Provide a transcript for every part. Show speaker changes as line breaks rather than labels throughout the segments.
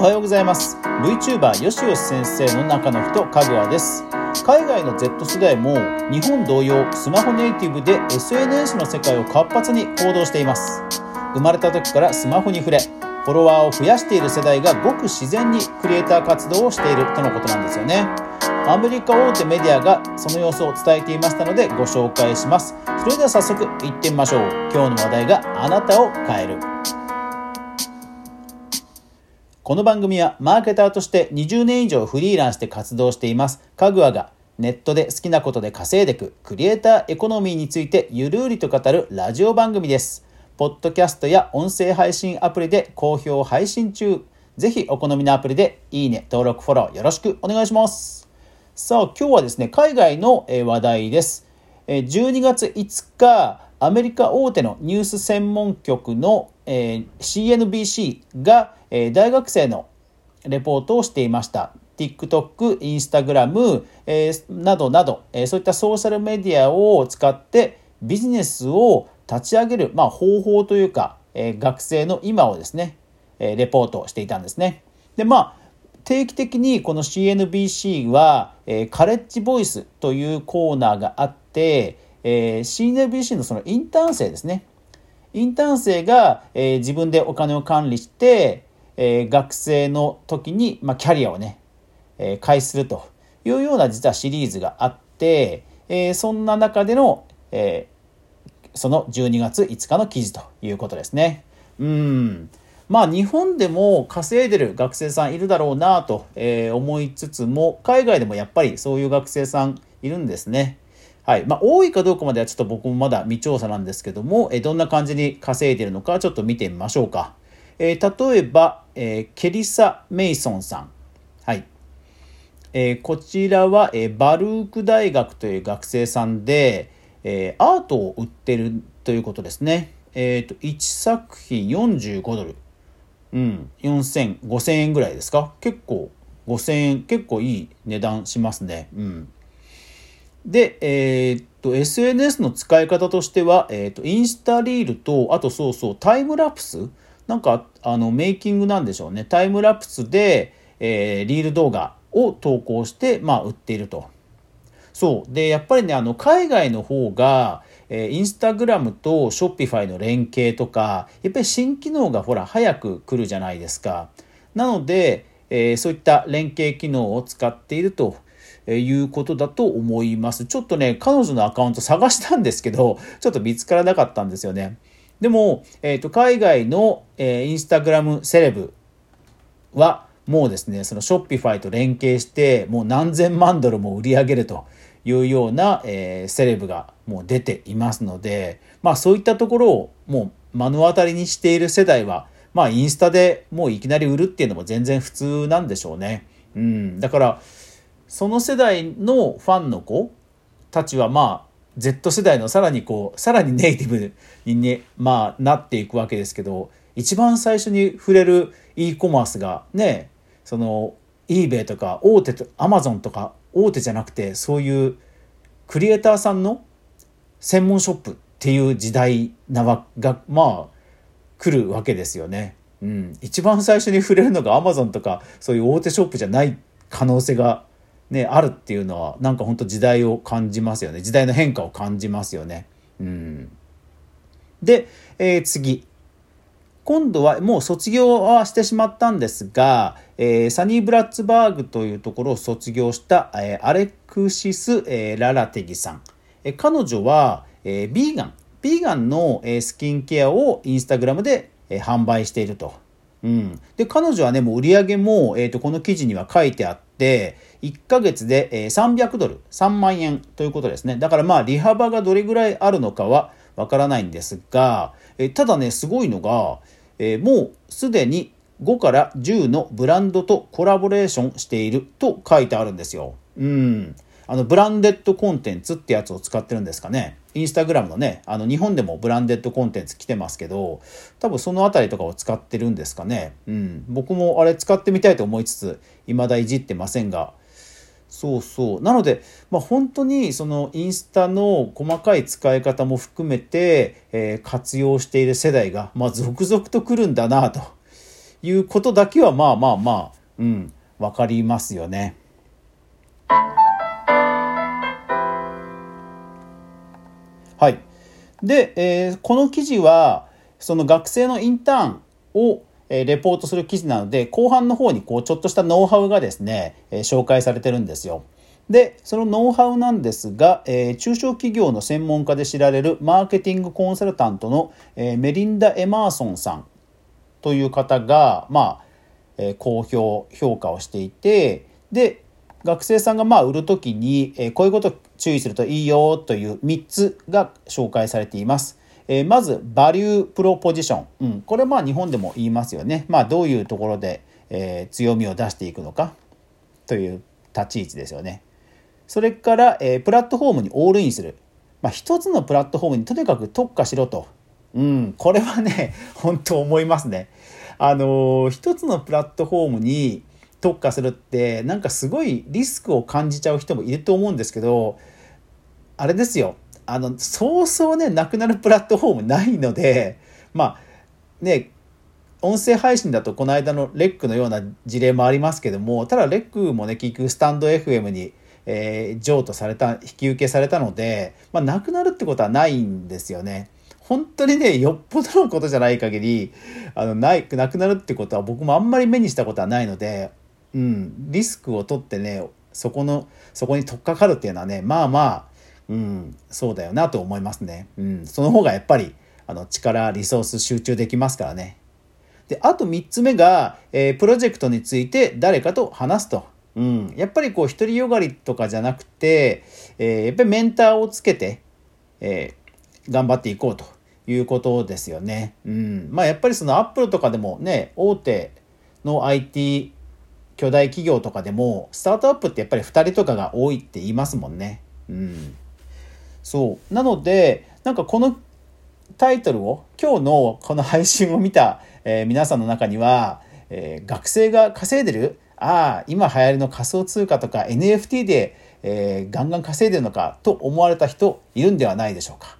おはようございます。VTuber よしよし先生の中の人かぐわです。海外の Z 世代も日本同様スマホネイティブで SNS の世界を活発に行動しています。生まれた時からスマホに触れフォロワーを増やしている世代がごく自然にクリエイター活動をしているとのことなんですよね。アメリカ大手メディアがその様子を伝えていましたのでご紹介します。それでは早速行ってみましょう。今日の話題があなたを変える。この番組はマーケターとして20年以上フリーランスで活動していますかぐわがネットで好きなことで稼いでいくクリエイターエコノミーについてゆるりと語るラジオ番組です。ポッドキャストや音声配信アプリで好評配信中。ぜひお好みのアプリでいいね、登録、フォローよろしくお願いします。さあ、今日はですね、海外の話題です。12月5日、アメリカ大手のニュース専門局のえ CNBC がえ大学生のレポートをしていました。TikTok、Instagram、え、などなど、え、そういったソーシャルメディアを使ってビジネスを立ち上げる、まあ、方法というか、え、学生の今をですね、えレポートしていたんですね。で、まあ、定期的にこの CNBC は、えカレッジボイスというコーナーがあって、えー CNBC のそのインターン生ですね。インターン生が、え自分でお金を管理して、え学生の時に、まあ、キャリアをね、え開始するというような実はシリーズがあって、えそんな中での、えその12月5日の記事ということですね。うんまあ日本でも稼いでる学生さんいるだろうなとえ思いつつも海外でもやっぱりそういう学生さんいるんですね。はいまあ、多いかどうかまではちょっと僕もまだ未調査なんですけども、えどんな感じに稼いでるのかちょっと見てみましょうか。えー、例えば、えー、ケリサ・メイソンさん。はい。えー、こちらは、え、バルーク大学という学生さんで、え、アートを売ってるということですね。えっ、と、1作品45ドル。うん、4000、5000円ぐらいですか？結構、5000円、結構いい値段しますね。うん。で、えー、っと、SNS の使い方としては、えー、っと、インスタリールと、あとそうそう、タイムラプス？なんか、あの、メイキングなんでしょうね。タイムラプスで、えー、リール動画を投稿して、まあ、売っていると。そう。で、やっぱりね、あの、海外の方が、えー、インスタグラムとショッピファイの連携とか、やっぱり新機能がほら、早く来るじゃないですか。なので、えー、そういった連携機能を使っているということだと思います。ちょっとね、彼女のアカウント探したんですけど、ちょっと見つからなかったんですよね。でも、えっ、ー、と、海外の、えー、インスタグラムセレブは、もうですね、そのショッピファイと連携して、もう何千万ドルも売り上げるというような、えー、セレブがもう出ていますので、まあそういったところをもう目の当たりにしている世代は、まあインスタでもういきなり売るっていうのも全然普通なんでしょうね。うん。だから、その世代のファンの子たちはまあ Z 世代のさらにこう、さらにネイティブにね、まあなっていくわけですけど、一番最初に触れる e コマースがね、その eBay とか大手と Amazon とか大手じゃなくてそういうクリエイターさんの専門ショップっていう時代なわがまあ来るわけですよね。うん、一番最初に触れるのが Amazon とかそういう大手ショップじゃない可能性がねあるっていうのはなんか本当時代を感じますよね時代の変化を感じますよね。うん、で、えー、次今度はもう卒業はしてしまったんですが、えー、サニー・ブラッツバーグというところを卒業した、えー、アレクシス、え、ララテギさん。え彼女は、えー、ビーガン、ビーガンの、えスキンケアをインスタグラムで、え販売していると。うん、で彼女はねもう売り上げも、えーと、この記事には書いてあって1ヶ月で、300ドル3万円ということですねだからまあ利幅がどれぐらいあるのかはわからないんですが、ただねすごいのが、もうすでに5から10のブランドとコラボレーションしていると書いてあるんですよ。うん。あの、ブランデッドコンテンツってやつを使ってるんですかね。インスタグラムのね、あの、日本でもブランデッドコンテンツ来てますけど、多分そのあたりとかを使ってるんですかね。うん。僕もあれ使ってみたいと思いつつ、未だいじってませんが、そうそう。なので、まあ、本当にそのインスタの細かい使い方も含めて、えー、活用している世代が、まあ、続々と来るんだなということだけはまあまあまあ、うん、わかりますよね。はい。で、えー、この記事は、その学生のインターンを、え、レポートする記事なので、後半の方にこう、ちょっとしたノウハウがですね、え、紹介されてるんですよ。で、そのノウハウなんですが、えー、中小企業の専門家で知られるマーケティングコンサルタントの、えー、メリンダ・エマーソンさんという方が、まあ、えー、好評、評価をしていて、で、学生さんがまあ売るときに、え、こういうこと注意するといいよという3つが紹介されています。えー、まず、バリュープロポジション。うん、これまあ日本でも言いますよね。まあどういうところで、えー、強みを出していくのかという立ち位置ですよね。それから、えー、プラットフォームにオールインする。まあ一つのプラットフォームにとにかく特化しろと。うん、これはね、本当思いますね。あのー、一つのプラットフォームに特化するってなんかすごいリスクを感じちゃう人もいると思うんですけどあれですよあのそうそうねなくなるプラットフォームないのでまあね音声配信だとこの間のレックのような事例もありますけどもただレックもね結局スタンド FM に、えー、譲渡された引き受けされたので、まあ、なくなるってことはないんですよね。本当にねよっぽどのことじゃない限りあのないなくなるってことは僕もあんまり目にしたことはないのでうん、リスクを取ってねそこのそこに取っかかるっていうのはねまあまあ、うん、そうだよなと思いますね、うん、その方がやっぱりあの力リソース集中できますからね。であと3つ目が、えー、プロジェクトについて誰かと話すと、うん、やっぱりこう独りよがりとかじゃなくて、えー、やっぱりメンターをつけて、えー、頑張っていこうということですよね。うん、まあやっぱりそのアップルとかでもね大手の IT 巨大企業とかでもスタートアップってやっぱり2人とかが多いって言いますもんね。うん、そうなのでなんかこのタイトルを今日のこの配信を見た、えー、皆さんの中には、えー、学生が稼いでるああ今流行りの仮想通貨とか NFT で、えー、ガンガン稼いでるのかと思われた人いるんではないでしょうか。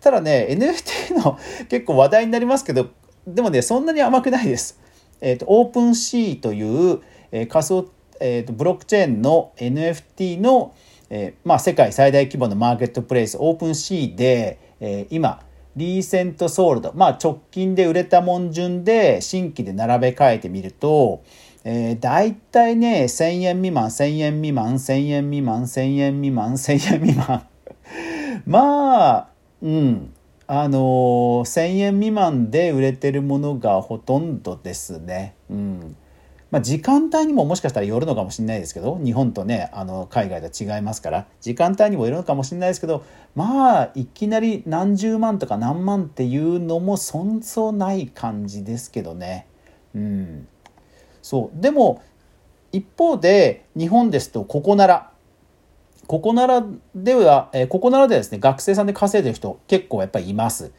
ただね NFT の 結構話題になりますけどでもねそんなに甘くないです。えっ、ー、と OpenSea というえー、仮想、えーと、ブロックチェーンの NFT の、えーまあ、世界最大規模のマーケットプレイス OpenSea で、えー、今 recent sold、まあ、直近で売れたもん順で新規で並べ替えてみると、えー、大体ね1000円未満1000円未満1000円未満1000円未満1000円未満。まあうん。あのー、1000円未満で売れてるものがほとんどですね。うん。まあ、時間帯にももしかしたらよるのかもしれないですけど日本とねあの海外では違いますから時間帯にもよるのかもしれないですけどまあいきなり何十万とか何万っていうのもそんそない感じですけどね。うん、そうでも一方で日本ですとここならここならでは、えー、ここならではですね学生さんで稼いでる人結構やっぱりいます。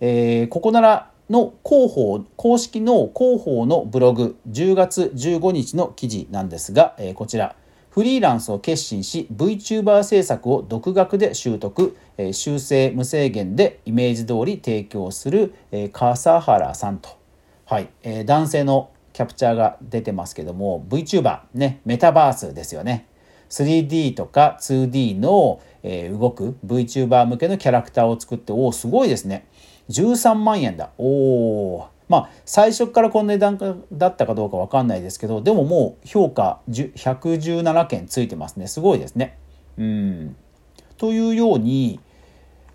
えー、ここならの広報、公式の広報のブログ、10月15日の記事なんですが、えー、こちら、フリーランスを決心し、VTuber 制作を独学で習得、えー、修正無制限でイメージ通り提供する、えー、笠原さんと、はい、えー、男性のキャプチャーが出てますけども、VTuber、ね、メタバースですよね。3D とか 2D の、えー、動く VTuber 向けのキャラクターを作って、おお、すごいですね。13万円だ。おお。まあ、最初からこの値段だったかどうか分かんないですけど、でももう評価117件ついてますね。すごいですね。うん。というように、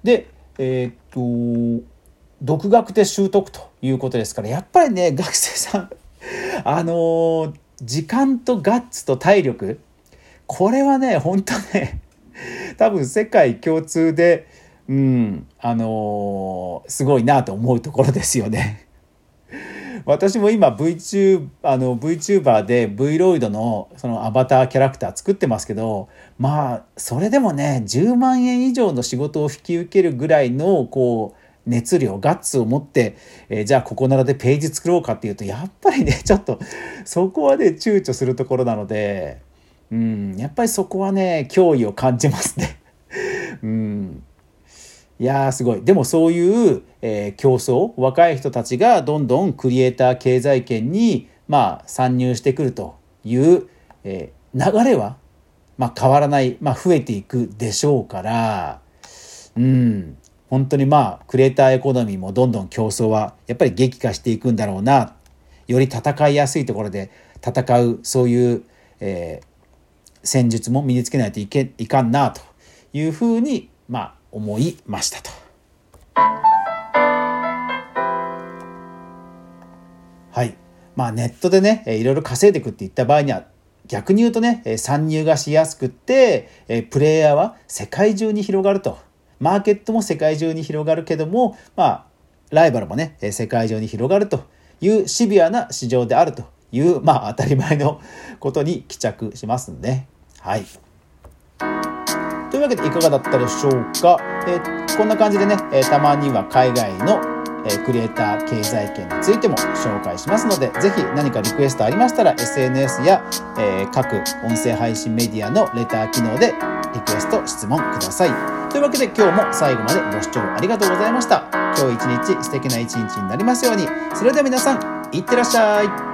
で、えー、っと、独学で習得ということですから、やっぱりね、学生さん、あのー、時間とガッツと体力、これはね、本当ね、多分世界共通で、うん、あのー、すごいなと思うところですよね。私も今 VTuber, あの VTuber で Vroid のそのアバターキャラクター作ってますけどまあそれでもね10万円以上の仕事を引き受けるぐらいのこう熱量ガッツを持って、えー、じゃあここならでページ作ろうかっていうとやっぱりね ちょっとそこはね躊躇するところなのでうんやっぱりそこはね脅威を感じますね。うんいやーすごい。でもそういう、えー競争、若い人たちがどんどんクリエイター経済圏に、まあ、参入してくるという、えー流れは、まあ、変わらない、まあ、増えていくでしょうから、うん、本当にまあ、クリエイターエコノミーもどんどん競争は、やっぱり激化していくんだろうな。より戦いやすいところで戦う、そういう、えー戦術も身につけないといけいかんなというふうに、まあ、思いましたと。はい。まあネットでね、いろいろ稼いでいくって言った場合には、逆に言うとね、参入がしやすくって、プレイヤーは世界中に広がると。マーケットも世界中に広がるけども、まあ、ライバルもね、世界中に広がるというシビアな市場であるという、まあ当たり前のことに帰着しますんで、はい。いうわけでいかがだったでしょうか、えーこんな感じでね、えーたまには海外の、えクリエイター経済圏についても紹介しますのでぜひ何かリクエストありましたら SNS や、えー各音声配信メディアのレター機能でリクエスト質問ください。というわけで今日も最後までご視聴ありがとうございました。今日一日素敵な一日になりますように。それでは皆さんいってらっしゃい。